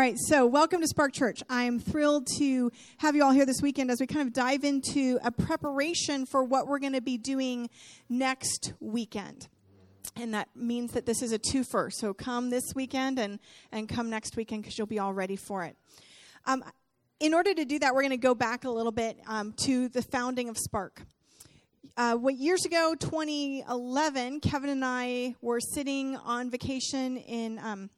right, so welcome to Spark Church. I'm thrilled to have you all here this weekend as we kind of dive into a preparation for what we're going to be doing next weekend. And that means that this is a twofer. So come this weekend and, and come next weekend because you'll be all ready for it. Um, in order to do that, we're going to go back a little bit um, to the founding of Spark. Uh, what years ago, 2011, Kevin and I were sitting on vacation in um,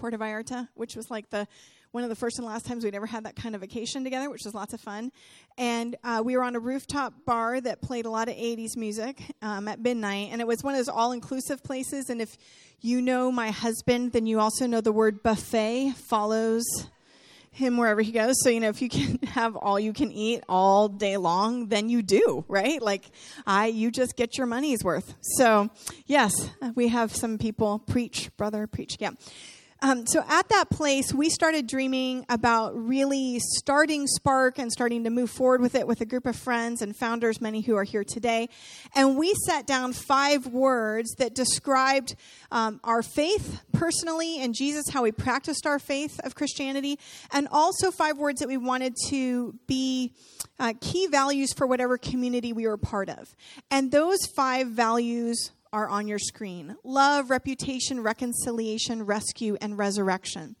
Puerto Vallarta, which was like the one of the first and last times we'd ever had that kind of vacation together, which was lots of fun. And uh, we were on a rooftop bar that played a lot of 80s music um, at midnight. And it was one of those all inclusive places. And if you know my husband, then you also know the word buffet follows him wherever he goes. So, you know, if you can have all you can eat all day long, then you do, right? Like I you just get your money's worth. So, yes, we have some people preach, brother, preach. Yeah. Um, so at that place, we started dreaming about really starting Spark and starting to move forward with it with a group of friends and founders, many who are here today. And we set down five words that described um, our faith personally and Jesus, how we practiced our faith of Christianity, and also five words that we wanted to be uh, key values for whatever community we were part of. And those five values are on your screen love, reputation, reconciliation, rescue, and resurrection.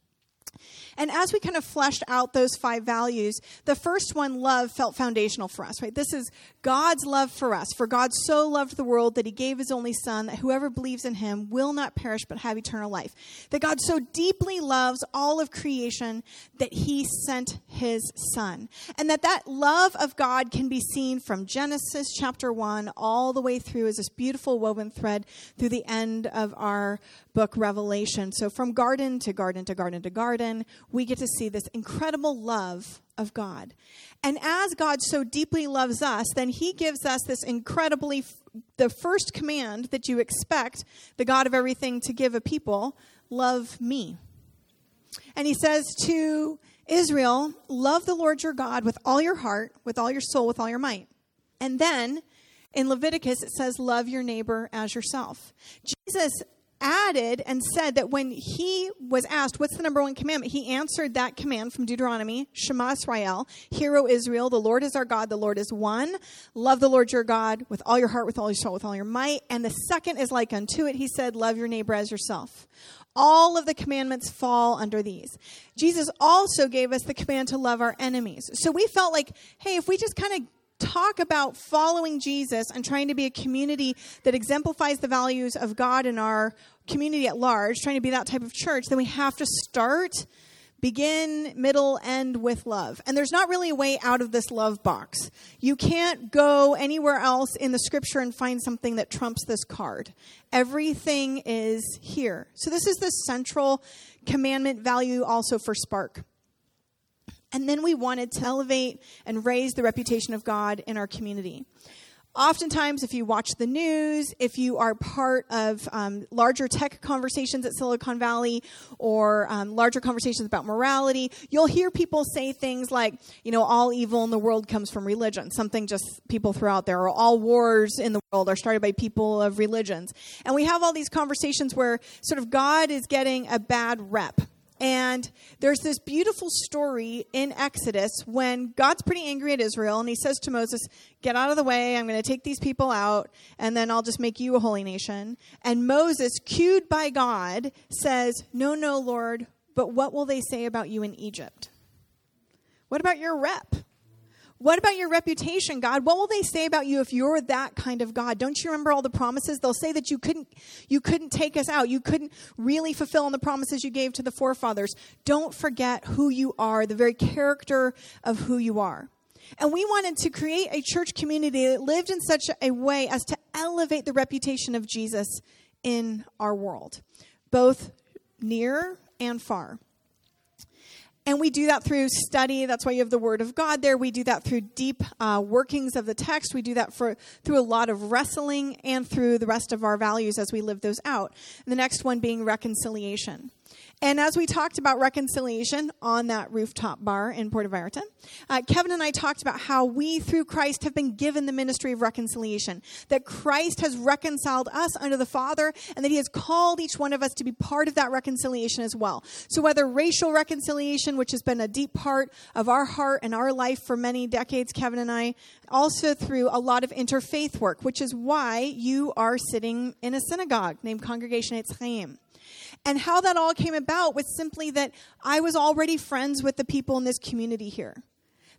And as we kind of fleshed out those five values, the first one, love, felt foundational for us, right? This is God's love for us. For God so loved the world that he gave his only son that whoever believes in him will not perish but have eternal life. That God so deeply loves all of creation that he sent his son. And that that love of God can be seen from Genesis chapter 1 all the way through as this beautiful woven thread through the end of our book Revelation. So from garden to garden to garden to garden, we get to see this incredible love of God. And as God so deeply loves us, then he gives us this incredibly the first command that you expect the God of everything to give a people, love me. And he says to Israel, love the Lord your God with all your heart, with all your soul, with all your might. And then in Leviticus, it says, Love your neighbor as yourself. Jesus added and said that when he was asked, What's the number one commandment? He answered that command from Deuteronomy Shema Israel, Hear, O Israel, the Lord is our God, the Lord is one. Love the Lord your God with all your heart, with all your soul, with all your might. And the second is like unto it. He said, Love your neighbor as yourself. All of the commandments fall under these. Jesus also gave us the command to love our enemies. So we felt like, hey, if we just kind of talk about following Jesus and trying to be a community that exemplifies the values of God in our community at large, trying to be that type of church, then we have to start, begin, middle, end with love. And there's not really a way out of this love box. You can't go anywhere else in the scripture and find something that trumps this card. Everything is here. So this is the central commandment value also for Spark. And then we wanted to elevate and raise the reputation of God in our community. Oftentimes, if you watch the news, if you are part of um, larger tech conversations at Silicon Valley or um, larger conversations about morality, you'll hear people say things like, you know, all evil in the world comes from religion, something just people throw out there, or all wars in the world are started by people of religions. And we have all these conversations where sort of God is getting a bad rep. And there's this beautiful story in Exodus when God's pretty angry at Israel and he says to Moses, Get out of the way. I'm going to take these people out and then I'll just make you a holy nation. And Moses, cued by God, says, No, no, Lord, but what will they say about you in Egypt? What about your rep? What about your reputation, God? What will they say about you if you're that kind of God? Don't you remember all the promises? They'll say that you couldn't you couldn't take us out. You couldn't really fulfill on the promises you gave to the forefathers. Don't forget who you are, the very character of who you are. And we wanted to create a church community that lived in such a way as to elevate the reputation of Jesus in our world, both near and far. And we do that through study. That's why you have the Word of God there. We do that through deep uh, workings of the text. We do that for through a lot of wrestling and through the rest of our values as we live those out. And the next one being reconciliation. And as we talked about reconciliation on that rooftop bar in Puerto Vallarta, uh, Kevin and I talked about how we, through Christ, have been given the ministry of reconciliation. That Christ has reconciled us under the Father, and that He has called each one of us to be part of that reconciliation as well. So, whether racial reconciliation, which has been a deep part of our heart and our life for many decades, Kevin and I, also through a lot of interfaith work, which is why you are sitting in a synagogue named Congregation Etz Chaim. And how that all came about was simply that I was already friends with the people in this community here.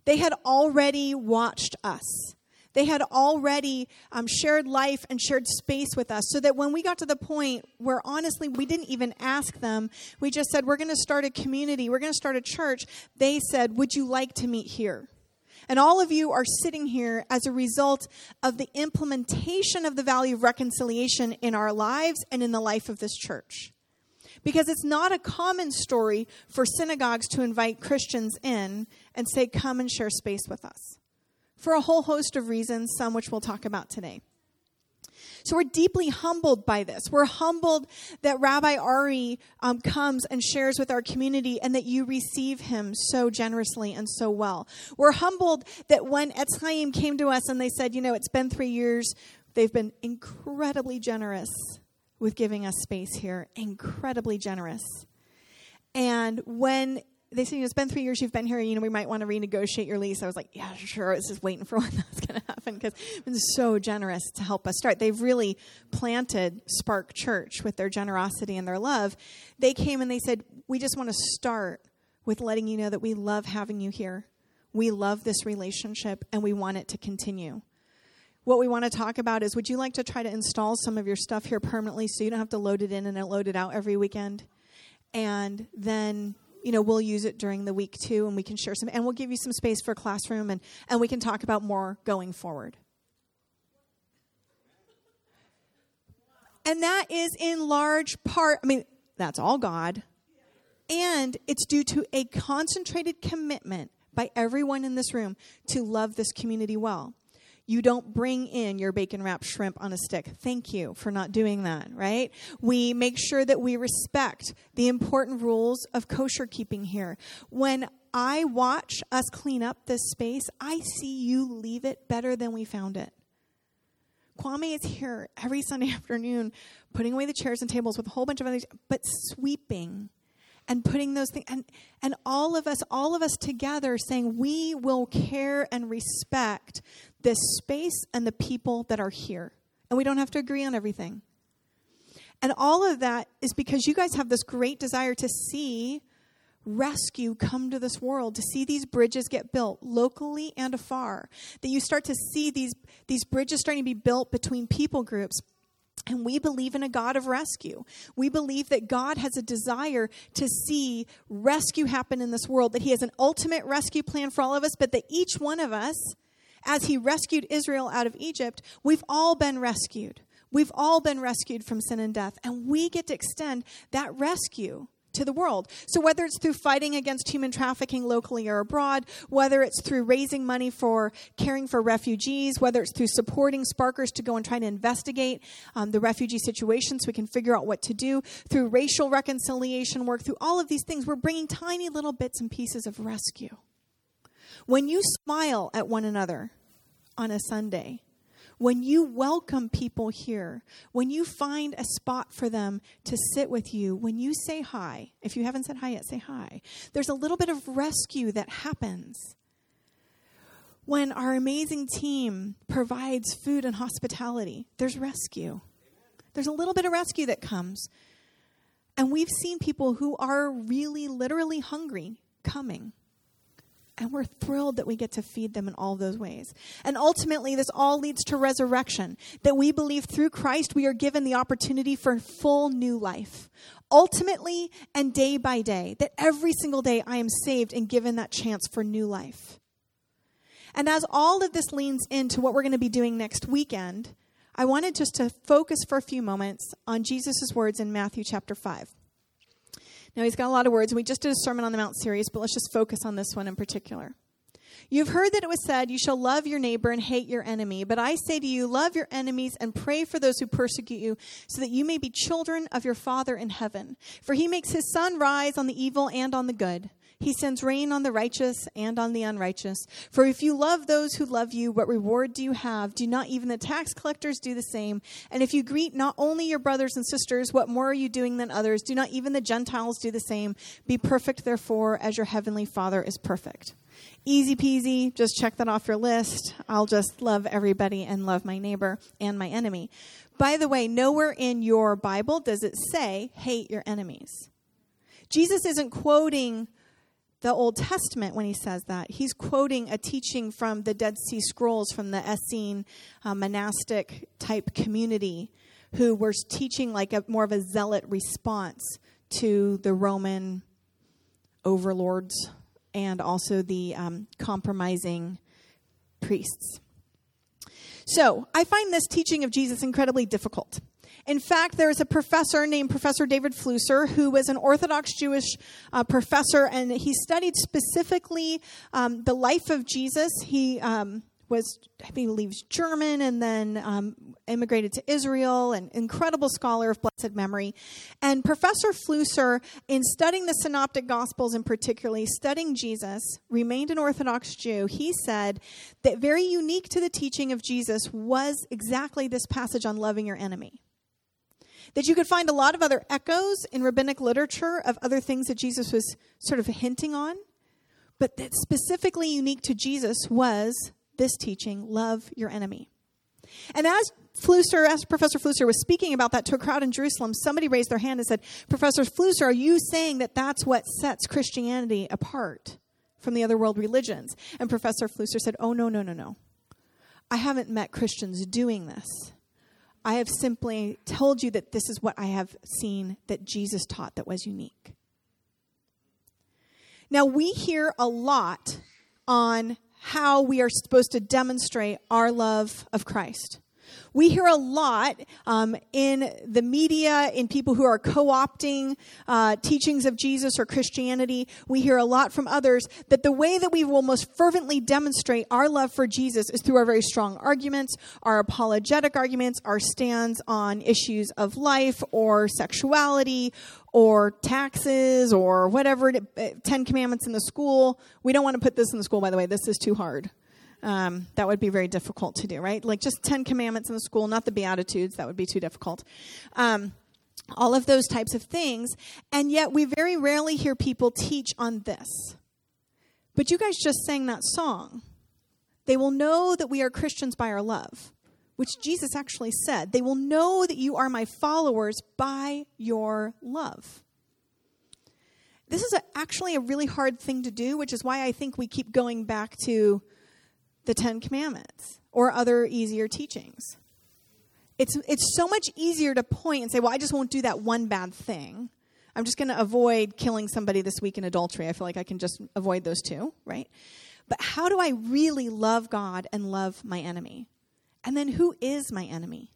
They had already watched us. They had already um, shared life and shared space with us, so that when we got to the point where honestly we didn't even ask them, we just said, We're going to start a community, we're going to start a church. They said, Would you like to meet here? And all of you are sitting here as a result of the implementation of the value of reconciliation in our lives and in the life of this church. Because it's not a common story for synagogues to invite Christians in and say, Come and share space with us. For a whole host of reasons, some which we'll talk about today. So we're deeply humbled by this. We're humbled that Rabbi Ari um, comes and shares with our community and that you receive him so generously and so well. We're humbled that when Etz Chaim came to us and they said, you know, it's been three years, they've been incredibly generous with giving us space here, incredibly generous. And when they said, you know, it's been three years you've been here, you know, we might want to renegotiate your lease. I was like, yeah, sure. I was just waiting for when that's going to happen because they've been so generous to help us start. They've really planted Spark Church with their generosity and their love. They came and they said, we just want to start with letting you know that we love having you here. We love this relationship and we want it to continue. What we want to talk about is would you like to try to install some of your stuff here permanently so you don't have to load it in and load it out every weekend? And then you know, we'll use it during the week too, and we can share some, and we'll give you some space for classroom, and, and we can talk about more going forward. And that is in large part, I mean, that's all God. And it's due to a concentrated commitment by everyone in this room to love this community well. You don't bring in your bacon wrapped shrimp on a stick. Thank you for not doing that, right? We make sure that we respect the important rules of kosher keeping here. When I watch us clean up this space, I see you leave it better than we found it. Kwame is here every Sunday afternoon putting away the chairs and tables with a whole bunch of others, but sweeping and putting those things and and all of us all of us together saying we will care and respect this space and the people that are here. And we don't have to agree on everything. And all of that is because you guys have this great desire to see rescue come to this world to see these bridges get built locally and afar that you start to see these these bridges starting to be built between people groups and we believe in a God of rescue. We believe that God has a desire to see rescue happen in this world, that He has an ultimate rescue plan for all of us, but that each one of us, as He rescued Israel out of Egypt, we've all been rescued. We've all been rescued from sin and death, and we get to extend that rescue to the world. So, whether it's through fighting against human trafficking locally or abroad, whether it's through raising money for caring for refugees, whether it's through supporting Sparkers to go and try to investigate um, the refugee situation so we can figure out what to do, through racial reconciliation work, through all of these things, we're bringing tiny little bits and pieces of rescue. When you smile at one another on a Sunday, when you welcome people here, when you find a spot for them to sit with you, when you say hi, if you haven't said hi yet, say hi. There's a little bit of rescue that happens. When our amazing team provides food and hospitality, there's rescue. There's a little bit of rescue that comes. And we've seen people who are really, literally hungry coming and we're thrilled that we get to feed them in all those ways. And ultimately, this all leads to resurrection. That we believe through Christ we are given the opportunity for full new life. Ultimately, and day by day, that every single day I am saved and given that chance for new life. And as all of this leans into what we're going to be doing next weekend, I wanted just to focus for a few moments on Jesus' words in Matthew chapter 5. Now, he's got a lot of words. We just did a Sermon on the Mount series, but let's just focus on this one in particular. You've heard that it was said, You shall love your neighbor and hate your enemy. But I say to you, love your enemies and pray for those who persecute you, so that you may be children of your Father in heaven. For he makes his sun rise on the evil and on the good. He sends rain on the righteous and on the unrighteous. For if you love those who love you, what reward do you have? Do not even the tax collectors do the same? And if you greet not only your brothers and sisters, what more are you doing than others? Do not even the Gentiles do the same? Be perfect, therefore, as your heavenly Father is perfect. Easy peasy, just check that off your list. I'll just love everybody and love my neighbor and my enemy. By the way, nowhere in your Bible does it say, hate your enemies. Jesus isn't quoting the Old Testament when he says that. He's quoting a teaching from the Dead Sea Scrolls from the Essene uh, monastic type community who were teaching like a more of a zealot response to the Roman overlords and also the um, compromising priests. So I find this teaching of Jesus incredibly difficult. In fact, there is a professor named Professor David Flusser who was an Orthodox Jewish uh, professor, and he studied specifically um, the life of Jesus. He um, was, I believe, German and then um, immigrated to Israel, an incredible scholar of blessed memory. And Professor Flusser, in studying the Synoptic Gospels and particularly studying Jesus, remained an Orthodox Jew. He said that very unique to the teaching of Jesus was exactly this passage on loving your enemy that you could find a lot of other echoes in rabbinic literature of other things that Jesus was sort of hinting on, but that specifically unique to Jesus was this teaching love your enemy. And as Flusser, as Professor Flusser was speaking about that to a crowd in Jerusalem, somebody raised their hand and said, Professor Flusser, are you saying that that's what sets Christianity apart from the other world religions? And Professor Flusser said, Oh, no, no, no, no. I haven't met Christians doing this. I have simply told you that this is what I have seen that Jesus taught that was unique. Now, we hear a lot on how we are supposed to demonstrate our love of Christ. We hear a lot um, in the media, in people who are co opting uh, teachings of Jesus or Christianity. We hear a lot from others that the way that we will most fervently demonstrate our love for Jesus is through our very strong arguments, our apologetic arguments, our stands on issues of life or sexuality or taxes or whatever, uh, Ten Commandments in the school. We don't want to put this in the school, by the way. This is too hard. Um, that would be very difficult to do, right? Like just Ten Commandments in the school, not the Beatitudes. That would be too difficult. Um, all of those types of things. And yet we very rarely hear people teach on this. But you guys just sang that song. They will know that we are Christians by our love, which Jesus actually said. They will know that you are my followers by your love. This is a, actually a really hard thing to do, which is why I think we keep going back to the Ten Commandments or other easier teachings. It's, it's so much easier to point and say, well, I just won't do that one bad thing. I'm just going to avoid killing somebody this week in adultery. I feel like I can just avoid those two, right? But how do I really love God and love my enemy? And then who is my enemy?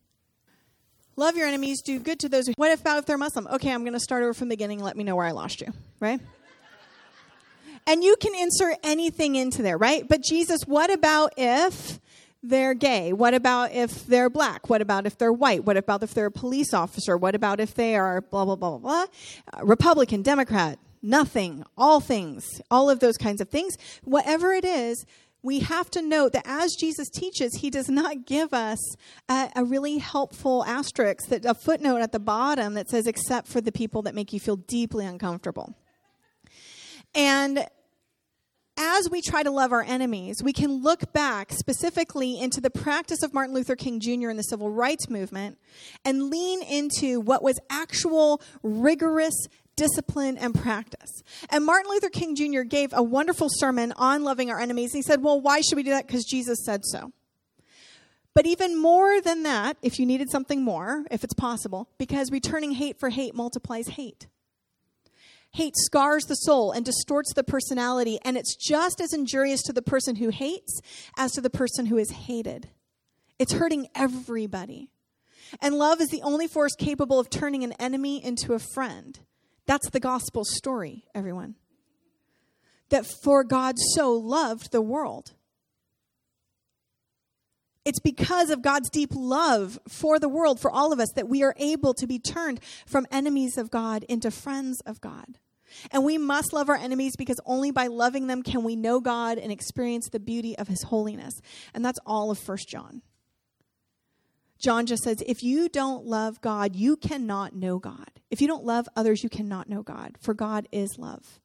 Love your enemies, do good to those who. What about if they're Muslim? Okay, I'm going to start over from the beginning. Let me know where I lost you, right? And you can insert anything into there, right? But Jesus, what about if they're gay? What about if they're black? What about if they're white? What about if they're a police officer? What about if they are blah, blah, blah, blah, blah? Uh, Republican, Democrat, nothing, all things, all of those kinds of things. Whatever it is, we have to note that as Jesus teaches, he does not give us a, a, really helpful asterisk, that a footnote at the bottom that says, except for the people that make you feel deeply uncomfortable. And as we try to love our enemies, we can look back specifically into the practice of Martin Luther King Jr. in the civil rights movement and lean into what was actual rigorous discipline and practice. And Martin Luther King Jr. gave a wonderful sermon on loving our enemies. He said, Well, why should we do that? Because Jesus said so. But even more than that, if you needed something more, if it's possible, because returning hate for hate multiplies hate. Hate scars the soul and distorts the personality, and it's just as injurious to the person who hates as to the person who is hated. It's hurting everybody. And love is the only force capable of turning an enemy into a friend. That's the gospel story, everyone. that for God so loved the world. It's because of God's deep love for the world, for all of us, that we are able to be turned from enemies of God into friends of God. And we must love our enemies because only by loving them can we know God and experience the beauty of his holiness. And that's all of First John. John just says, if you don't love God, you cannot know God. If you don't love others, you cannot know God, for God is love.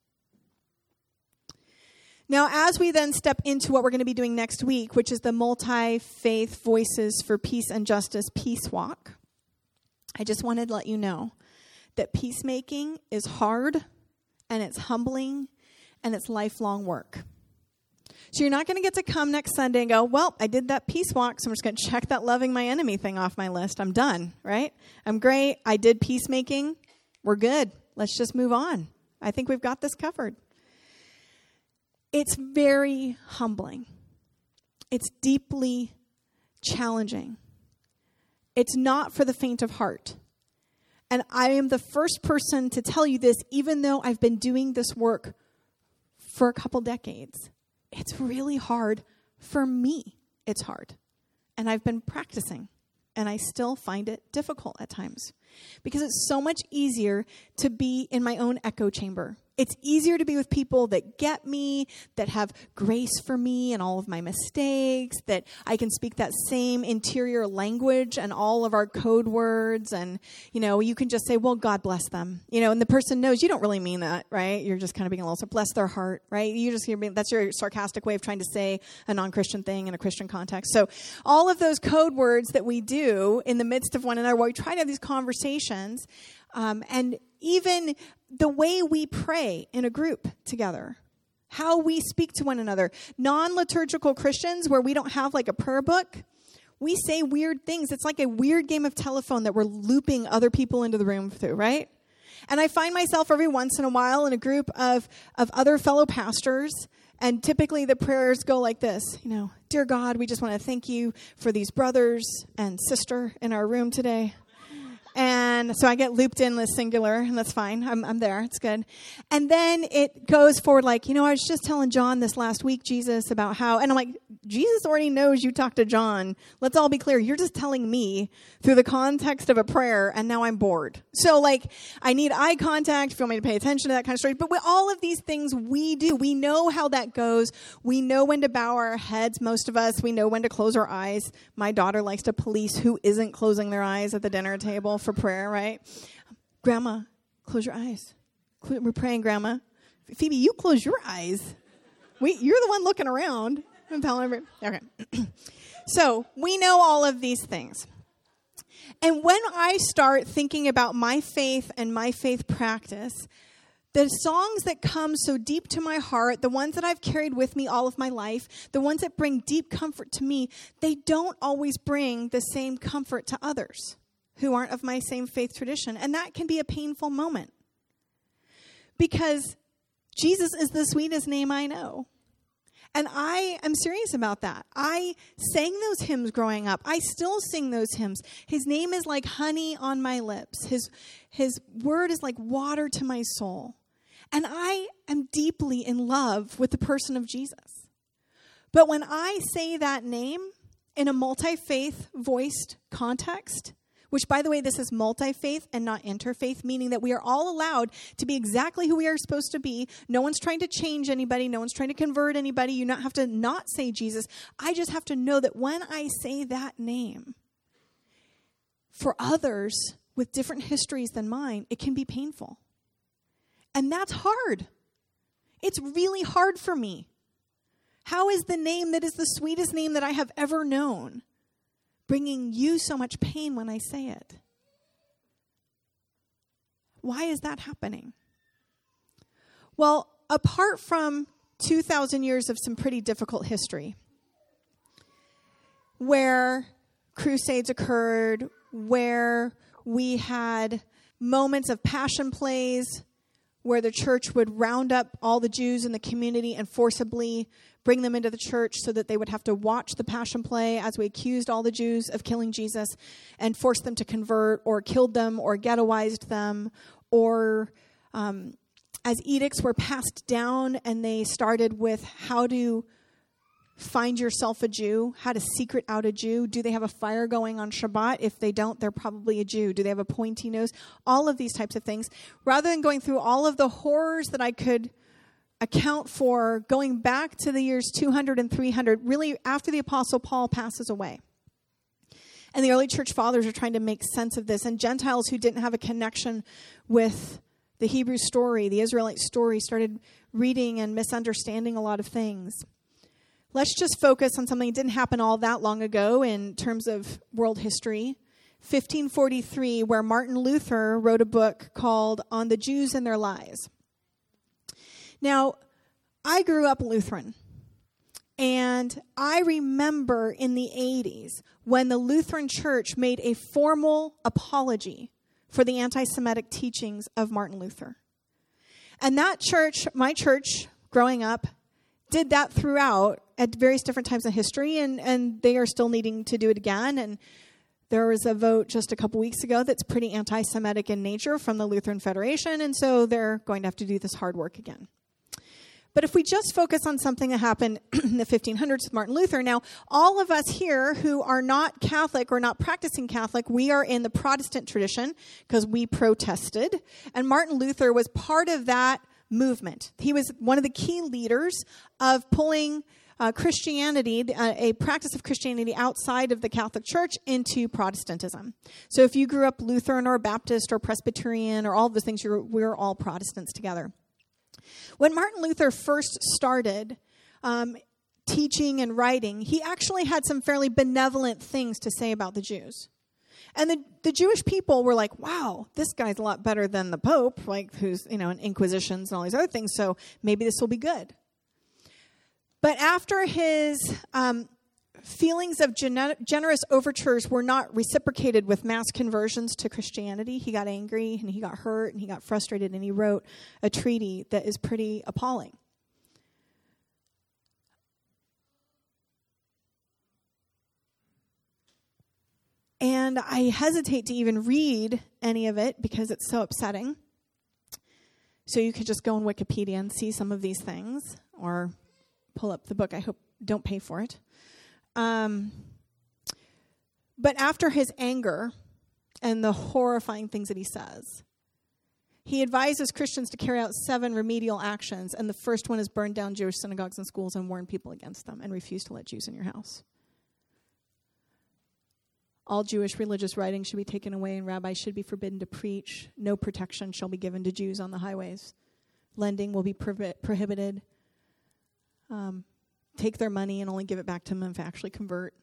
Now, as we then step into what we're going to be doing next week, which is the multi faith voices for peace and justice peace walk, I just wanted to let you know that peacemaking is hard and it's humbling and it's lifelong work. So you're not going to get to come next Sunday and go, well, I did that peace walk, so I'm just going to check that loving my enemy thing off my list. I'm done, right? I'm great. I did peacemaking. We're good. Let's just move on. I think we've got this covered. It's very humbling. It's deeply challenging. It's not for the faint of heart. And I am the first person to tell you this, even though I've been doing this work for a couple decades. It's really hard. For me, it's hard. And I've been practicing, and I still find it difficult at times because it's so much easier to be in my own echo chamber it's easier to be with people that get me, that have grace for me and all of my mistakes, that I can speak that same interior language and all of our code words. And, you know, you can just say, well, God bless them. You know, and the person knows you don't really mean that, right? You're just kind of being a little, so bless their heart, right? You just, me that's your sarcastic way of trying to say a non Christian thing in a Christian context. So all of those code words that we do in the midst of one another while we try to have these conversations, um, and even the way we pray in a group together, how we speak to one another. Non liturgical Christians, where we don't have like a prayer book, we say weird things. It's like a weird game of telephone that we're looping other people into the room through, right? And I find myself every once in a while in a group of, of other fellow pastors. And typically the prayers go like this, you know, Dear God, we just want to thank you for these brothers and sister in our room today. And so I get looped in the singular, and that's fine. I'm, I'm there. It's good. And then it goes forward like, you know, I was just telling John this last week, Jesus, about how, and I'm like, Jesus already knows you talked to John. Let's all be clear. You're just telling me through the context of a prayer, and now I'm bored. So, like, I need eye contact if you want me to pay attention to that kind of story. But with all of these things we do, we know how that goes. We know when to bow our heads, most of us. We know when to close our eyes. My daughter likes to police who isn't closing their eyes at the dinner table for prayer, right? Grandma, close your eyes. We're praying, Grandma. Phoebe, you close your eyes. You're the one looking around. I'm telling. Okay. so we know all of these things. And when I start thinking about my faith and my faith practice, the songs that come so deep to my heart, the ones that I've carried with me all of my life, the ones that bring deep comfort to me, they don't always bring the same comfort to others who aren't of my same faith tradition. And that can be a painful moment because Jesus is the sweetest name I know. And I am serious about that. I sang those hymns growing up. I still sing those hymns. His name is like honey on my lips. His his word is like water to my soul. And I am deeply in love with the person of Jesus. But when I say that name in a multi-faith voiced context, which, by the way, this is multi faith and not interfaith, meaning that we are all allowed to be exactly who we are supposed to be. No one's trying to change anybody, no one's trying to convert anybody. You not have to not say Jesus. I just have to know that when I say that name, for others with different histories than mine, it can be painful. And that's hard. It's really hard for me. How is the name that is the sweetest name that I have ever known? Bringing you so much pain when I say it? Why is that happening? Well, apart from 2,000 years of some pretty difficult history, where crusades occurred, where we had moments of passion plays, where the church would round up all the Jews in the community and forcibly bring them into the church so that they would have to watch the passion play as we accused all the Jews of killing Jesus and forced them to convert or killed them or ghettoized them or um, as edicts were passed down and they started with how to find yourself a Jew, how to secret out a Jew. Do they have a fire going on Shabbat? If they don't, they're probably a Jew. Do they have a pointy nose? All of these types of things. Rather than going through all of the horrors that I could account for going back to the years 200 and 300, really after the Apostle Paul passes away. And the early church fathers are trying to make sense of this. And Gentiles who didn't have a connection with the Hebrew story, the Israelite story, started reading and misunderstanding a lot of things. Let's just focus on something that didn't happen all that long ago in terms of world history. 1543, where Martin Luther wrote a book called On the Jews and Their Lies. Now, I grew up Lutheran. And I remember in the 80s when the Lutheran Church made a formal apology for the anti Semitic teachings of Martin Luther. And that church, my church growing up, did that throughout at various different times in history, and, and they are still needing to do it again. And there was a vote just a couple weeks ago that's pretty anti Semitic in nature from the Lutheran Federation, and so they're going to have to do this hard work again. But if we just focus on something that happened in the 1500s with Martin Luther, now all of us here who are not Catholic or not practicing Catholic, we are in the Protestant tradition because we protested. And Martin Luther was part of that movement. He was one of the key leaders of pulling uh, Christianity, uh, a practice of Christianity outside of the Catholic Church, into Protestantism. So if you grew up Lutheran or Baptist or Presbyterian or all of those things, we're all Protestants together. When Martin Luther first started um, teaching and writing, he actually had some fairly benevolent things to say about the Jews. And the, the Jewish people were like, wow, this guy's a lot better than the Pope, like who's, you know, in inquisitions and all these other things, so maybe this will be good. But after his um, feelings of generous overtures were not reciprocated with mass conversions to Christianity, he got angry and he got hurt and he got frustrated and he wrote a treaty that is pretty appalling. And I hesitate to even read any of it because it's so upsetting. So you could just go on Wikipedia and see some of these things or pull up the book. I hope don't pay for it. Um, but after his anger and the horrifying things that he says, he advises Christians to carry out seven remedial actions, and the first one is burn down Jewish synagogues and schools and warn people against them and refuse to let Jews in your house. All Jewish religious writings should be taken away, and rabbis should be forbidden to preach. No protection shall be given to Jews on the highways. Lending will be prohibited. Um, take their money and only give it back to them if actually convert,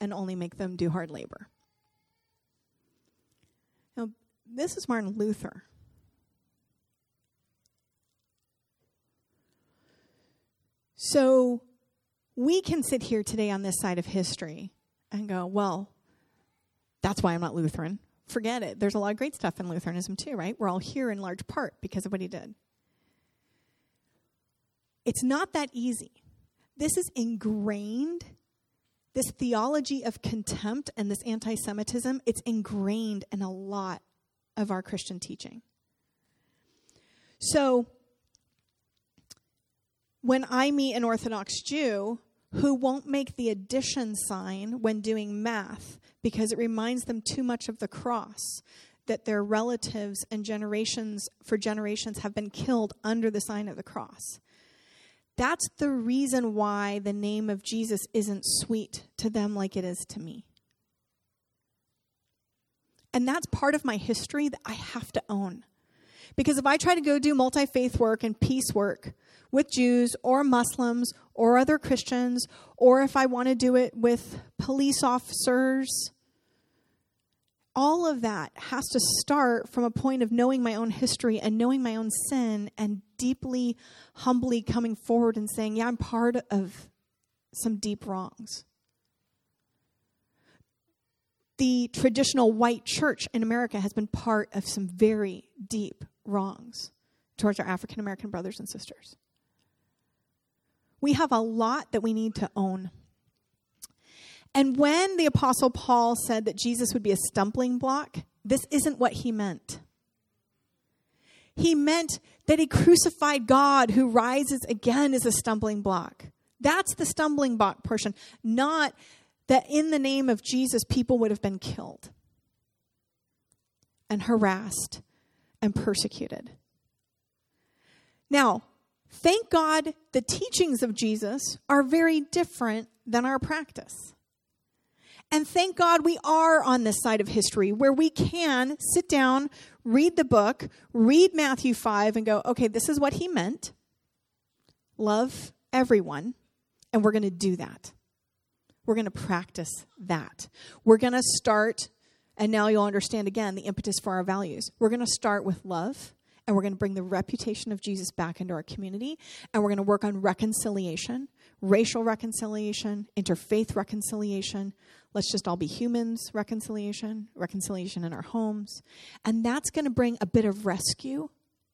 and only make them do hard labor. Now, this is Martin Luther. So we can sit here today on this side of history and go, well, that's why I'm not Lutheran. Forget it. There's a lot of great stuff in Lutheranism too, right? We're all here in large part because of what he did. It's not that easy. This is ingrained. This theology of contempt and this anti Semitism, it's ingrained in a lot of our Christian teaching. So, when I meet an Orthodox Jew who won't make the addition sign when doing math because it reminds them too much of the cross that their relatives and generations for generations have been killed under the sign of the cross. That's the reason why the name of Jesus isn't sweet to them like it is to me. And that's part of my history that I have to own. Because if I try to go do multi faith work and peace work with Jews or Muslims or other Christians, or if I want to do it with police officers all of that has to start from a point of knowing my own history and knowing my own sin and deeply, humbly coming forward and saying, Yeah, I'm part of some deep wrongs. The traditional white church in America has been part of some very deep wrongs towards our African American brothers and sisters. We have a lot that we need to own. And when the Apostle Paul said that Jesus would be a stumbling block, this isn't what he meant. he meant that a crucified God who rises again is a stumbling block. That's the stumbling block portion, not that in the name of Jesus, people would have been killed and harassed and persecuted. Now, thank God the teachings of Jesus are very different than our practice. And thank God we are on this side of history where we can sit down, read the book, read Matthew 5, and go, okay, this is what he meant. Love everyone. And we're going to do that. We're going to practice that. We're going to start, and now you'll understand again the impetus for our values. We're going to start with love, and we're going to bring the reputation of Jesus back into our community, and we're going to work on reconciliation, racial reconciliation, interfaith reconciliation. Let's just all be humans reconciliation, reconciliation in our homes. And that's going to bring a bit of rescue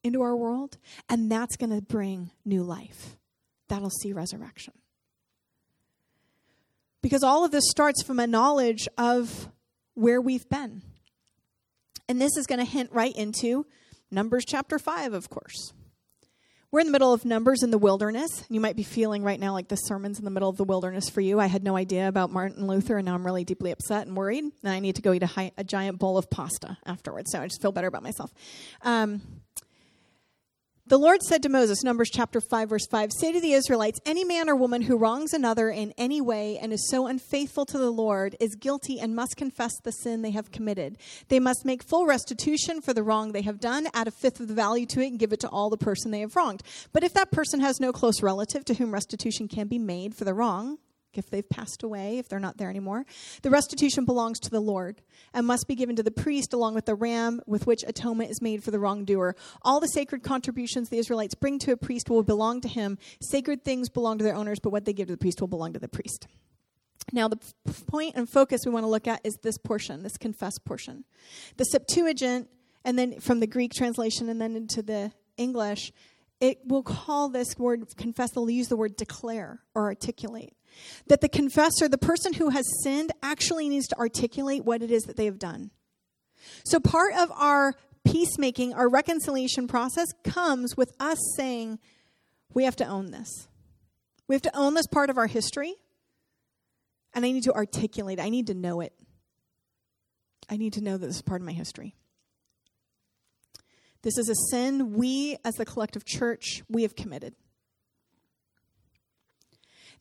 into our world, and that's going to bring new life. That'll see resurrection. Because all of this starts from a knowledge of where we've been. And this is going to hint right into Numbers chapter 5, of course. We're in the middle of Numbers in the wilderness. You might be feeling right now like the sermon's in the middle of the wilderness for you. I had no idea about Martin Luther, and now I'm really deeply upset and worried. And I need to go eat a, a giant bowl of pasta afterwards, so I just feel better about myself. Um, the Lord said to Moses, Numbers chapter 5, verse 5, Say to the Israelites, any man or woman who wrongs another in any way and is so unfaithful to the Lord is guilty and must confess the sin they have committed. They must make full restitution for the wrong they have done, add a fifth of the value to it, and give it to all the person they have wronged. But if that person has no close relative to whom restitution can be made for the wrong, if they've passed away, if they're not there anymore. The restitution belongs to the Lord and must be given to the priest along with the ram with which atonement is made for the wrongdoer. All the sacred contributions the Israelites bring to a priest will belong to him. Sacred things belong to their owners, but what they give to the priest will belong to the priest. Now, the point and focus we want to look at is this portion, this confess portion. The Septuagint, and then from the Greek translation and then into the English, it will call this word confess, they'll use the word declare or articulate. That the confessor, the person who has sinned, actually needs to articulate what it is that they have done. So part of our peacemaking, our reconciliation process comes with us saying, we have to own this. We have to own this part of our history, and I need to articulate I need to know it. I need to know that this is part of my history. This is a sin we, as the collective church, we have committed.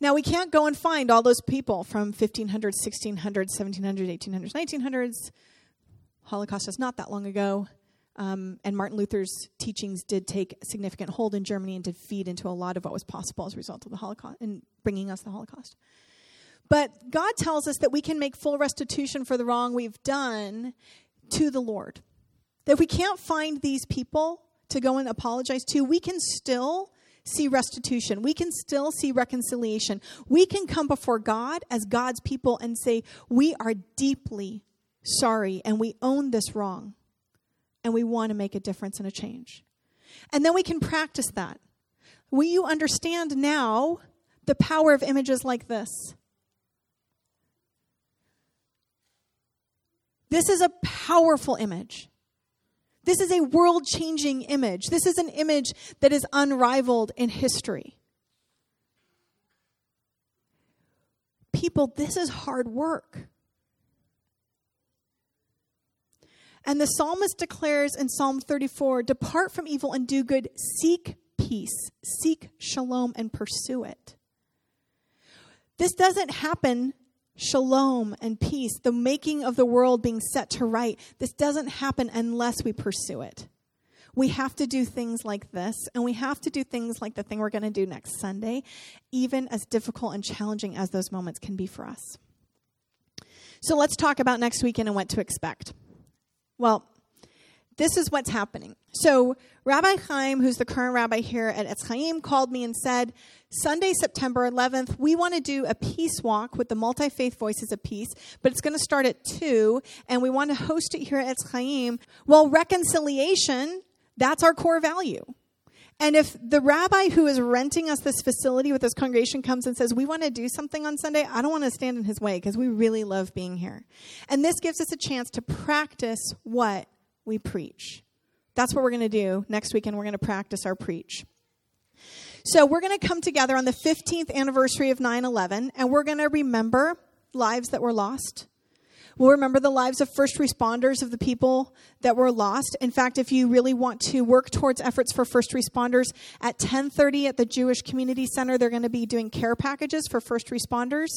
Now, we can't go and find all those people from 1500s, 1600s, 1700s, 1800s, 1900s. Holocaust was not that long ago. Um, and Martin Luther's teachings did take significant hold in Germany and did feed into a lot of what was possible as a result of the Holocaust and bringing us the Holocaust. But God tells us that we can make full restitution for the wrong we've done to the Lord. That if we can't find these people to go and apologize to, we can still see restitution. We can still see reconciliation. We can come before God as God's people and say, We are deeply sorry and we own this wrong and we want to make a difference and a change. And then we can practice that. Will you understand now the power of images like this? This is a powerful image. This is a world changing image. This is an image that is unrivaled in history. People, this is hard work. And the psalmist declares in Psalm 34 Depart from evil and do good, seek peace, seek shalom, and pursue it. This doesn't happen shalom and peace, the making of the world being set to right, this doesn't happen unless we pursue it. We have to do things like this, and we have to do things like the thing we're going to do next Sunday, even as difficult and challenging as those moments can be for us. So let's talk about next weekend and what to expect. Well, this is what's happening. So, Rabbi Chaim, who's the current rabbi here at Etz Chaim, called me and said, Sunday, September 11th, we want to do a peace walk with the multi faith voices of peace, but it's going to start at 2, and we want to host it here at Etz Chaim. Well, reconciliation, that's our core value. And if the rabbi who is renting us this facility with this congregation comes and says, We want to do something on Sunday, I don't want to stand in his way because we really love being here. And this gives us a chance to practice what we preach. That's what we're going to do next weekend. We're going to practice our preach. So we're going to come together on the 15th anniversary of 9 11, and we're going to remember lives that were lost. We'll remember the lives of first responders of the people that were lost. In fact, if you really want to work towards efforts for first responders, at 10:30 at the Jewish Community Center, they're going to be doing care packages for first responders.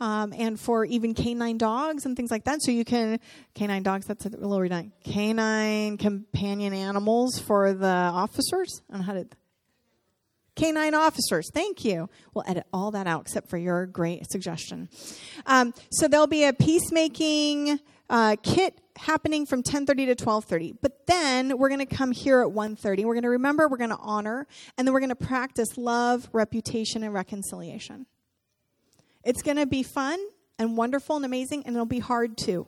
Um, and for even canine dogs and things like that. So you can, canine dogs, that's a little redundant. Canine companion animals for the officers. I don't know how to, canine officers. Thank you. We'll edit all that out except for your great suggestion. Um, so there'll be a peacemaking uh, kit happening from 10:30 to 12:30. But then we're going to come here at 1:30. We're going to remember, we're going to honor, and then we're going to practice love, reputation, and reconciliation. It's going to be fun and wonderful and amazing, and it'll be hard too.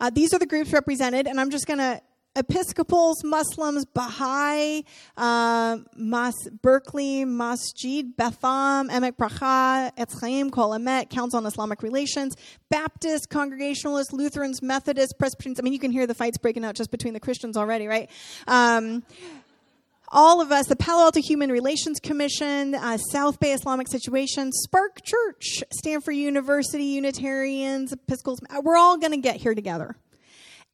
Uh, these are the groups represented, and I'm just going to Episcopals, Muslims, Baha'i, uh, Mas, Berkeley, Masjid, Beth Am, Emek Bracha, Etz Chaim, Kol Emet, Council on Islamic Relations, Baptists, Congregationalists, Lutherans, Methodists, Presbyterians. I mean, you can hear the fights breaking out just between the Christians already, right? Um, all of us, the Palo Alto Human Relations Commission, uh, South Bay Islamic Association, Spark Church, Stanford University, Unitarians, Episcopals, we're all going to get here together.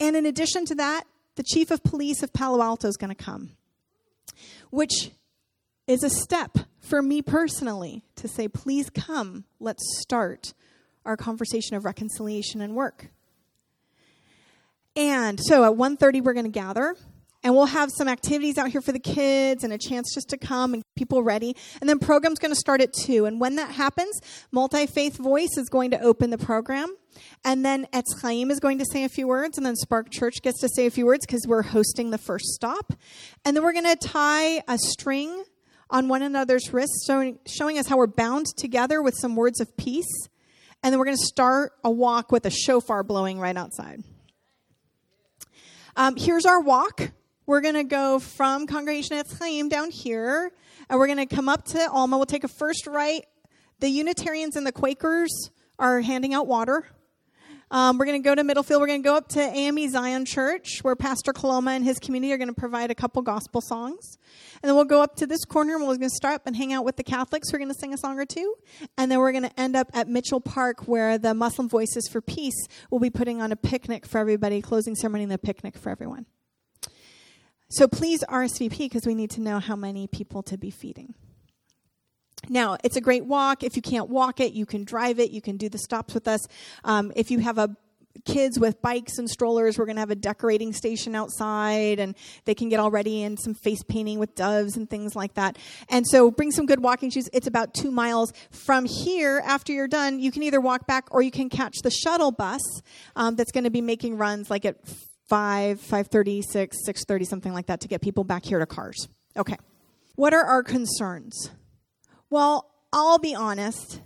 And in addition to that, the chief of police of Palo Alto is going to come, which is a step for me personally to say, please come, let's start our conversation of reconciliation and work. And so at 1.30 we're going to gather and we'll have some activities out here for the kids and a chance just to come and people ready. And then program's going to start at 2. And when that happens, Multi Faith Voice is going to open the program. And then Etz Chaim is going to say a few words, and then Spark Church gets to say a few words because we're hosting the first stop. And then we're going to tie a string on one another's wrists, showing, showing us how we're bound together with some words of peace. And then we're going to start a walk with a shofar blowing right outside. Um, here's our walk. We're going to go from Congregation Etz Chaim down here, and we're going to come up to Alma. We'll take a first right. The Unitarians and the Quakers are handing out water. Um, we're going to go to Middlefield. We're going to go up to AME Zion Church, where Pastor Coloma and his community are going to provide a couple gospel songs. And then we'll go up to this corner and we're going to start up and hang out with the Catholics. We're going to sing a song or two. And then we're going to end up at Mitchell Park, where the Muslim Voices for Peace will be putting on a picnic for everybody, closing ceremony and the picnic for everyone. So please RSVP because we need to know how many people to be feeding. Now, it's a great walk. If you can't walk it, you can drive it. You can do the stops with us. Um, if you have a kids with bikes and strollers. We're going to have a decorating station outside and they can get all ready and some face painting with doves and things like that. And so bring some good walking shoes. It's about two miles from here. After you're done, you can either walk back or you can catch the shuttle bus um, that's going to be making runs like at 5, 5.30, 6, 6.30, something like that to get people back here to cars. Okay. What are our concerns? Well, I'll be honest.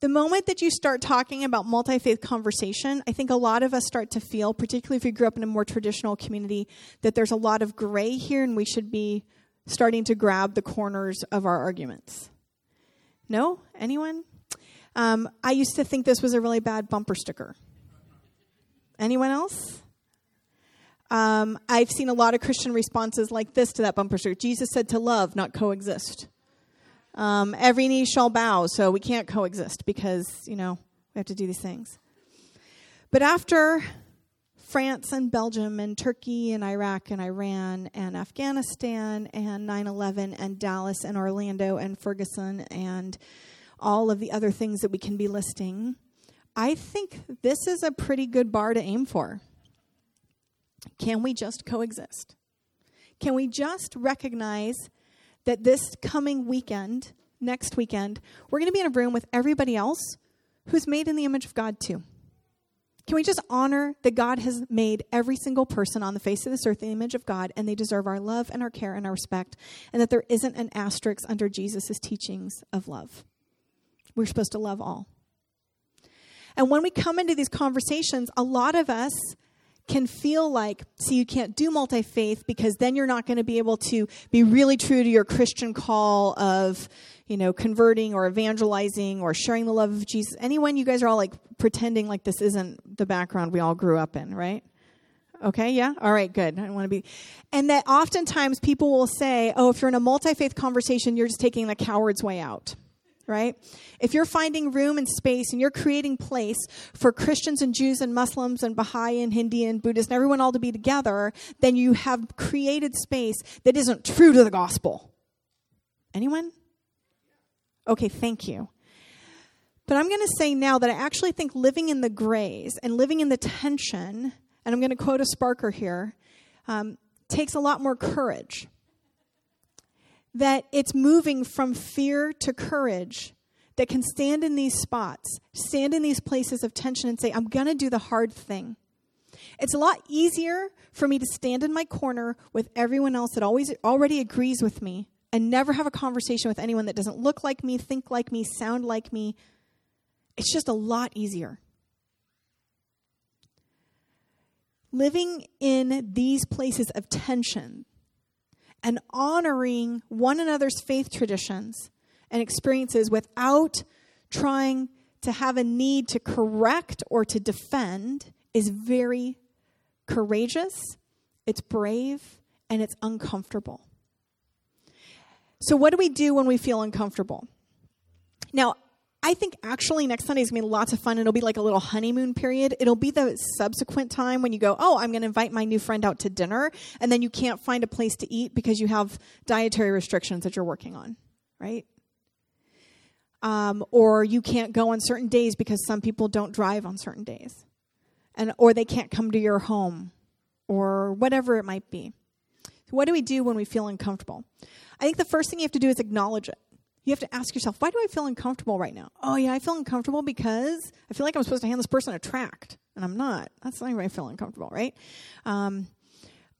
The moment that you start talking about multi faith conversation, I think a lot of us start to feel, particularly if you grew up in a more traditional community, that there's a lot of gray here and we should be starting to grab the corners of our arguments. No? Anyone? Um, I used to think this was a really bad bumper sticker. Anyone else? Um, I've seen a lot of Christian responses like this to that bumper sticker Jesus said to love, not coexist. Um, every knee shall bow, so we can't coexist because, you know, we have to do these things. But after France and Belgium and Turkey and Iraq and Iran and Afghanistan and 9 11 and Dallas and Orlando and Ferguson and all of the other things that we can be listing, I think this is a pretty good bar to aim for. Can we just coexist? Can we just recognize that this coming weekend, next weekend, we're going to be in a room with everybody else who's made in the image of God too. Can we just honor that God has made every single person on the face of this earth the image of God and they deserve our love and our care and our respect, and that there isn't an asterisk under Jesus' teachings of love? We're supposed to love all. And when we come into these conversations, a lot of us can feel like, see, you can't do multi faith because then you're not going to be able to be really true to your Christian call of, you know, converting or evangelizing or sharing the love of Jesus. Anyone, you guys are all like pretending like this isn't the background we all grew up in, right? Okay, yeah? All right, good. I want to be. And that oftentimes people will say, oh, if you're in a multi faith conversation, you're just taking the coward's way out, right? If you're finding room and space and you're creating place for Christians and Jews and Muslims and Baha'i and Hindi and Buddhists and everyone all to be together, then you have created space that isn't true to the gospel. Anyone? Okay, thank you. But I'm going to say now that I actually think living in the grays and living in the tension and I'm going to quote a Sparker here, um, takes a lot more courage. That it's moving from fear to courage that can stand in these spots, stand in these places of tension and say, I'm going to do the hard thing. It's a lot easier for me to stand in my corner with everyone else that always already agrees with me and never have a conversation with anyone that doesn't look like me, think like me, sound like me. It's just a lot easier. living in these places of tension and honoring one another's faith traditions and experiences without trying to have a need to correct or to defend is very courageous, it's brave, and it's uncomfortable. So, what do we do when we feel uncomfortable? Now, I think actually next Sunday is going to be lots of fun. It'll be like a little honeymoon period. It'll be the subsequent time when you go, oh, I'm going to invite my new friend out to dinner, and then you can't find a place to eat because you have dietary restrictions that you're working on, right? Um, or you can't go on certain days because some people don't drive on certain days, and or they can't come to your home, or whatever it might be. So what do we do when we feel uncomfortable? I think the first thing you have to do is acknowledge it you have to ask yourself, why do I feel uncomfortable right now? Oh, yeah, I feel uncomfortable because I feel like I'm supposed to hand this person a tract, and I'm not. That's not why I feel uncomfortable, right? Um,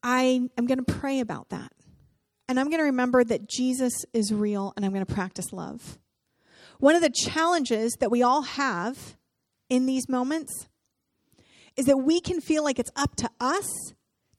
I am going to pray about that. And I'm going to remember that Jesus is real, and I'm going to practice love. One of the challenges that we all have in these moments is that we can feel like it's up to us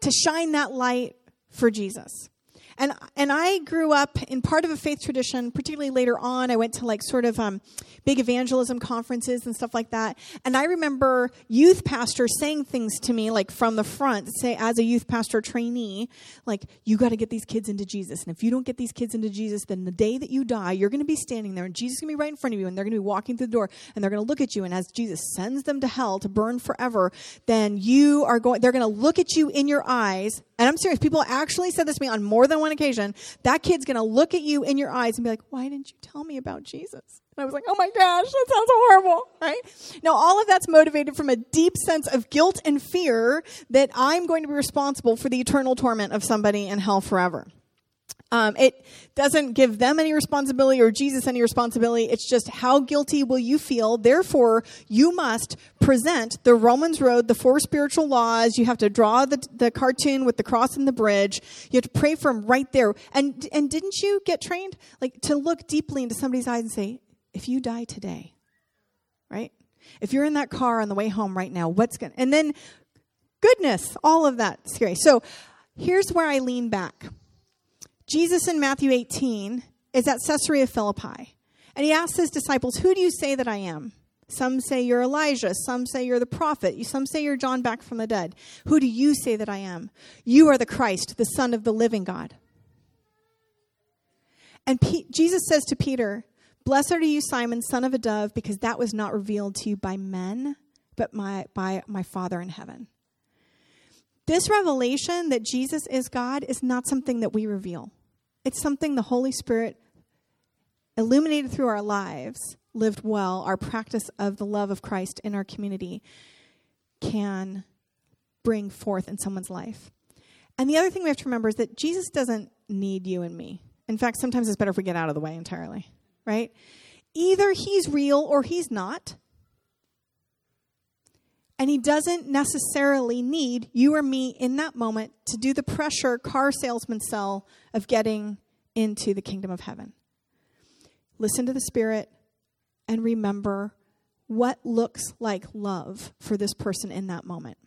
to shine that light for Jesus. And and I grew up in part of a faith tradition, particularly later on. I went to like sort of um, big evangelism conferences and stuff like that. And I remember youth pastors saying things to me like from the front, say as a youth pastor trainee, like you got to get these kids into Jesus. And if you don't get these kids into Jesus, then the day that you die, you're going to be standing there, and Jesus is going to be right in front of you, and they're going to be walking through the door, and they're going to look at you. And as Jesus sends them to hell to burn forever, then you are going. They're going to look at you in your eyes. And I'm serious. People actually said this to me on more than one one occasion, that kid's going to look at you in your eyes and be like, Why didn't you tell me about Jesus? And I was like, Oh my gosh, that sounds horrible, right? Now, all of that's motivated from a deep sense of guilt and fear that I'm going to be responsible for the eternal torment of somebody in hell forever. Um, it doesn't give them any responsibility or Jesus any responsibility. It's just how guilty will you feel? Therefore, you must present the Romans Road, the four spiritual laws. You have to draw the, the cartoon with the cross and the bridge. You have to pray them right there. And, and didn't you get trained? Like to look deeply into somebody's eyes and say, if you die today, right? If you're in that car on the way home right now, what's going to, and then goodness, all of that scary. So here's where I lean back. Jesus in Matthew 18 is at Caesarea Philippi, and he asks his disciples, Who do you say that I am? Some say you're Elijah. Some say you're the prophet. Some say you're John back from the dead. Who do you say that I am? You are the Christ, the Son of the living God. And P- Jesus says to Peter, Blessed are you, Simon, son of a dove, because that was not revealed to you by men, but my, by my Father in heaven. This revelation that Jesus is God is not something that we reveal. It's something the Holy Spirit illuminated through our lives, lived well, our practice of the love of Christ in our community can bring forth in someone's life. And the other thing we have to remember is that Jesus doesn't need you and me. In fact, sometimes it's better if we get out of the way entirely, right? Either he's real or he's not. And he doesn't necessarily need you or me in that moment to do the pressure car salesman sell of getting into the kingdom of heaven. Listen to the Spirit and remember what looks like love for this person in that moment.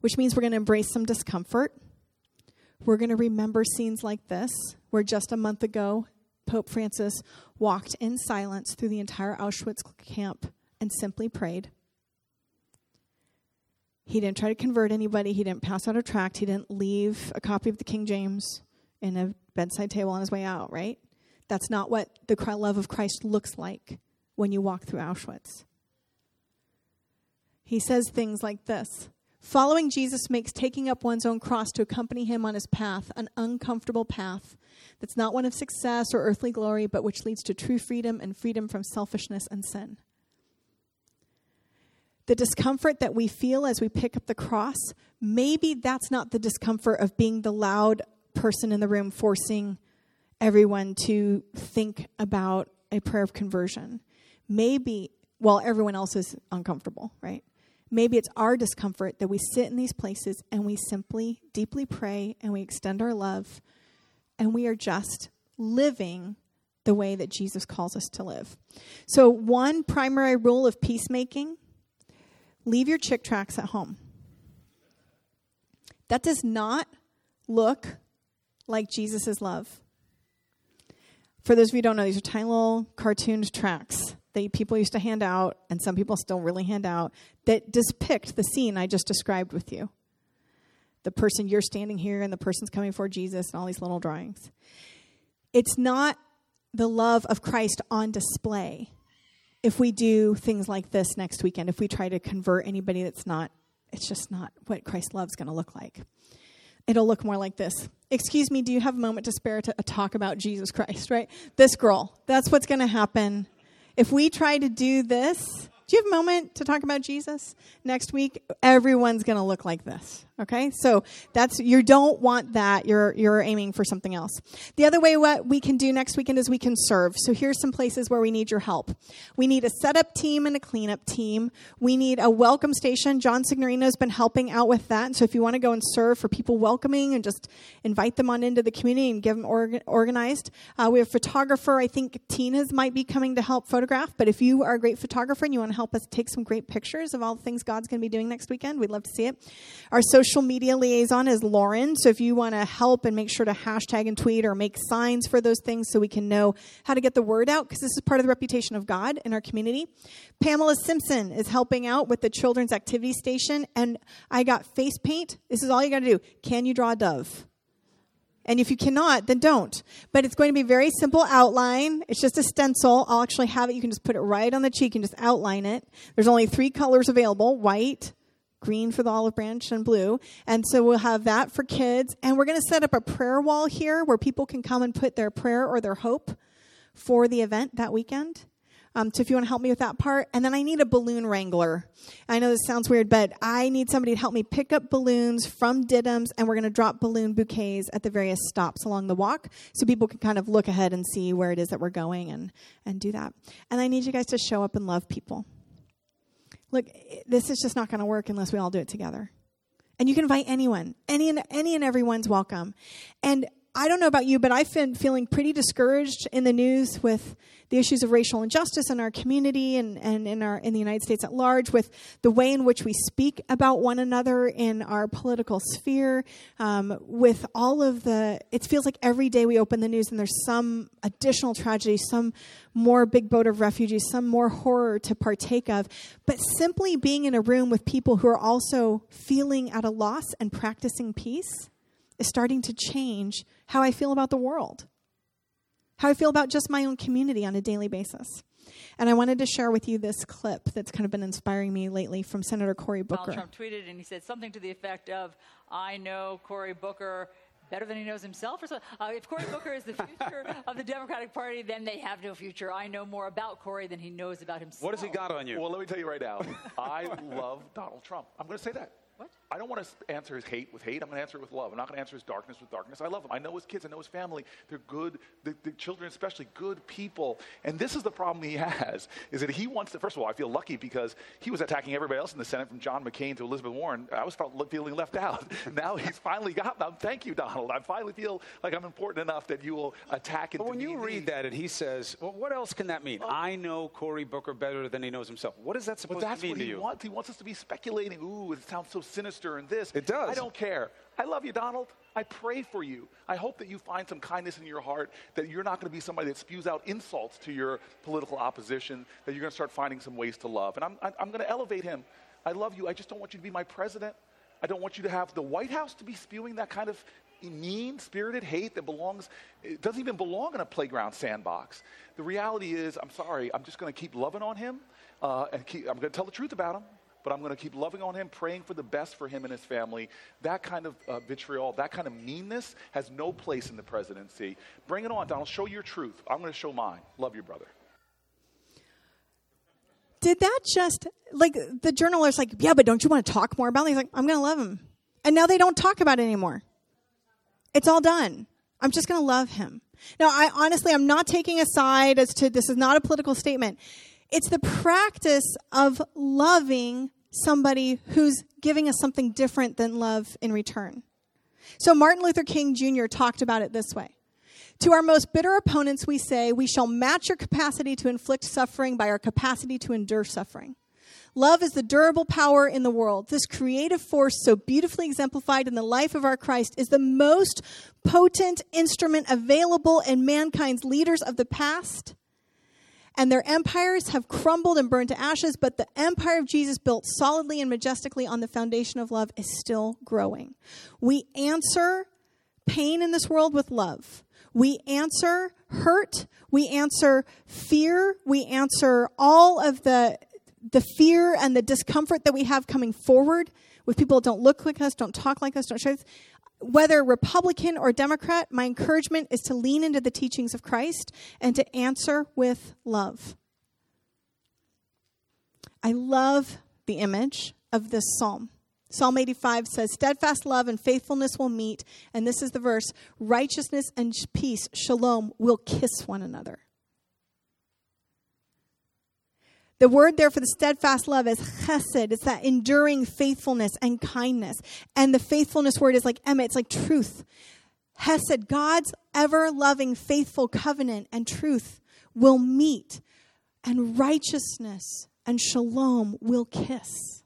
Which means we're going to embrace some discomfort. We're going to remember scenes like this, where just a month ago, Pope Francis walked in silence through the entire Auschwitz camp and simply prayed. He didn't try to convert anybody. He didn't pass out a tract. He didn't leave a copy of the King James in a bedside table on his way out, right? That's not what the love of Christ looks like when you walk through Auschwitz. He says things like this Following Jesus makes taking up one's own cross to accompany him on his path an uncomfortable path that's not one of success or earthly glory, but which leads to true freedom and freedom from selfishness and sin. The discomfort that we feel as we pick up the cross, maybe that's not the discomfort of being the loud person in the room forcing everyone to think about a prayer of conversion. Maybe, well, everyone else is uncomfortable, right? Maybe it's our discomfort that we sit in these places and we simply deeply pray and we extend our love and we are just living the way that Jesus calls us to live. So, one primary rule of peacemaking leave your Chick tracts at home. That does not look like Jesus' love. For those of you who don't know, these are tiny little cartooned tracts that people used to hand out, and some people still really hand out, that depict the scene I just described with you. The person you're standing here, and the person's coming for Jesus, and all these little drawings. It's not the love of Christ on display if we do things like this next weekend, if we try to convert anybody that's not, it's just not what Christ's love is going to look like. It'll look more like this. Excuse me, do you have a moment to spare to uh, talk about Jesus Christ, right? This girl, that's what's going to happen if we try to do this, do you have a moment to talk about Jesus next week? Everyone's going to look like this. Okay, so that's you don't want that. You're you're aiming for something else. The other way what we can do next weekend is we can serve. So here's some places where we need your help. We need a setup team and a cleanup team. We need a welcome station. John Signorino has been helping out with that. So if you want to go and serve for people welcoming and just invite them on into the community and give them org- organized, uh, we have photographer. I think Tina's might be coming to help photograph. But if you are a great photographer and you want to help us take some great pictures of all the things God's going to be doing next weekend, we'd love to see it. Our social media liaison is Lauren. So if you want to help and make sure to hashtag and tweet or make signs for those things so we can know how to get the word out, because this is part of the reputation of God in our community. Pamela Simpson is helping out with the Children's Activity Station. And I got face paint. This is all you got to do. Can you draw a dove? And if you cannot, then don't. But it's going to be very simple outline. It's just a stencil. I'll actually have it. You can just put it right on the cheek and just outline it. There's only three colors available white, green for the olive branch and blue. And so we'll have that for kids. And we're going to set up a prayer wall here where people can come and put their prayer or their hope for the event that weekend. Um, so if you want to help me with that part. And then I need a balloon wrangler. I know this sounds weird, but I need somebody to help me pick up balloons from Diddams, and we're going to drop balloon bouquets at the various stops along the walk so people can kind of look ahead and see where it is that we're going and, and do that. And I need you guys to show up and love people. Look, this is just not going to work unless we all do it together. And you can invite anyone. Any and any and everyone's welcome. And I don't know about you, but I've been feeling pretty discouraged in the news with the issues of racial injustice in our community and, and in our in the United States at large, with the way in which we speak about one another in our political sphere, um, with all of the it feels like every day we open the news and there's some additional tragedy, some more big boat of refugees, some more horror to partake of. But simply being in a room with people who are also feeling at a loss and practicing peace is starting to change how I feel about the world, how I feel about just my own community on a daily basis. And I wanted to share with you this clip that's kind of been inspiring me lately from Senator Cory Booker. Donald Trump tweeted and he said something to the effect of, I know Cory Booker better than he knows himself or so. Uh, if Cory Booker is the future of the Democratic Party, then they have no future. I know more about Cory than he knows about himself. What has he got on you? Well, let me tell you right now. I love Donald Trump. I'm going to say that. What? I don't want to answer his hate with hate. I'm going to answer it with love. I'm not going to answer his darkness with darkness. I love him. I know his kids. I know his family. They're good. The, the, children, especially, good people. And this is the problem he has: is that he wants to. First of all, I feel lucky because he was attacking everybody else in the Senate, from John McCain to Elizabeth Warren. I was feeling left out. now he's finally got them. Thank you, Donald. I finally feel like I'm important enough that you will attack it. When you read that and he says, "Well, what else can that mean?" I know Cory Booker better than he knows himself. What is that supposed to mean to you? That's what he Wants. He wants us to be speculating. Ooh, it sounds so sinister and this. It does. I don't care. I love you, Donald. I pray for you. I hope that you find some kindness in your heart, that you're not going to be somebody that spews out insults to your political opposition, that you're going to start finding some ways to love. And I'm, I'm going to elevate him. I love you. I just don't want you to be my president. I don't want you to have the White House to be spewing that kind of mean spirited hate that belongs, it doesn't even belong in a playground sandbox. The reality is, I'm sorry, I'm just going to keep loving on him uh, and keep, I'm going to tell the truth about him. But I'm going to keep loving on him, praying for the best for him and his family. That kind of uh, vitriol, that kind of meanness has no place in the presidency. Bring it on, Donald. Show your truth. I'm going to show mine. Love your brother. Did that just, like, the journalist, like, yeah, but don't you want to talk more about it? He's like, I'm going to love him. And now they don't talk about it anymore. It's all done. I'm just going to love him. Now, I honestly, I'm not taking a side as to this is not a political statement. It's the practice of loving somebody who's giving us something different than love in return. So, Martin Luther King Jr. talked about it this way To our most bitter opponents, we say, We shall match your capacity to inflict suffering by our capacity to endure suffering. Love is the durable power in the world. This creative force, so beautifully exemplified in the life of our Christ, is the most potent instrument available in mankind's leaders of the past. And their empires have crumbled and burned to ashes, but the empire of Jesus, built solidly and majestically on the foundation of love, is still growing. We answer pain in this world with love. We answer hurt. We answer fear. We answer all of the the fear and the discomfort that we have coming forward with people that don't look like us, don't talk like us, don't show us, whether Republican or Democrat, my encouragement is to lean into the teachings of Christ and to answer with love. I love the image of this psalm. Psalm 85 says, Steadfast love and faithfulness will meet. And this is the verse righteousness and peace, shalom, will kiss one another. The word there for the steadfast love is chesed. It's that enduring faithfulness and kindness. And the faithfulness word is like emet, it's like truth. Hesed, God's ever loving, faithful covenant and truth will meet, and righteousness and shalom will kiss.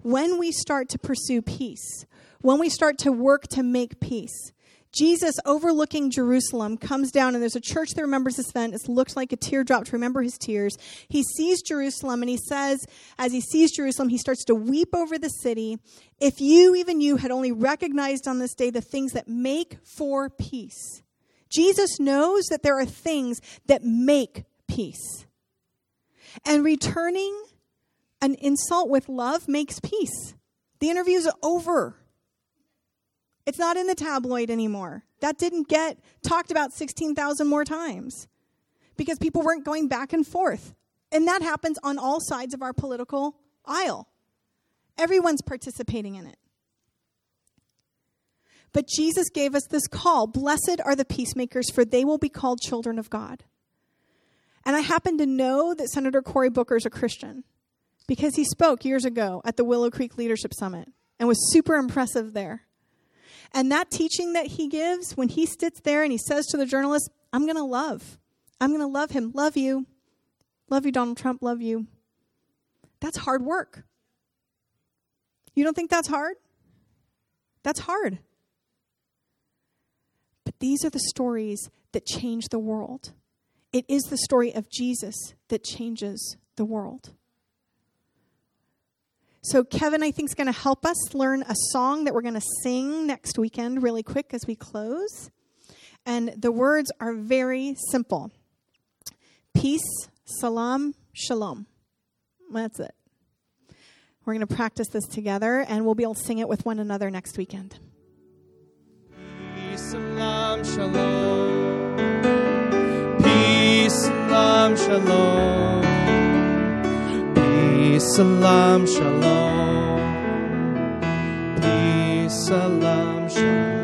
When we start to pursue peace, when we start to work to make peace, Jesus, overlooking Jerusalem, comes down, and there's a church that remembers this event. It looks like a teardrop to remember his tears. He sees Jerusalem, and he says, as he sees Jerusalem, he starts to weep over the city. If you, even you, had only recognized on this day the things that make for peace. Jesus knows that there are things that make peace. And returning an insult with love makes peace. The interview is over. It's not in the tabloid anymore. That didn't get talked about 16,000 more times because people weren't going back and forth. And that happens on all sides of our political aisle. Everyone's participating in it. But Jesus gave us this call Blessed are the peacemakers, for they will be called children of God. And I happen to know that Senator Cory Booker is a Christian because he spoke years ago at the Willow Creek Leadership Summit and was super impressive there. And that teaching that he gives, when he sits there and he says to the journalist, I'm going to love. I'm going to love him. Love you. Love you, Donald Trump. Love you. That's hard work. You don't think that's hard? That's hard. But these are the stories that change the world. It is the story of Jesus that changes the world. So, Kevin, I think, is going to help us learn a song that we're going to sing next weekend, really quick as we close. And the words are very simple Peace, salam, shalom. That's it. We're going to practice this together, and we'll be able to sing it with one another next weekend. Peace, salam, shalom. Peace, salam, shalom. Peace, salam, shalom. Peace, salam, shalom.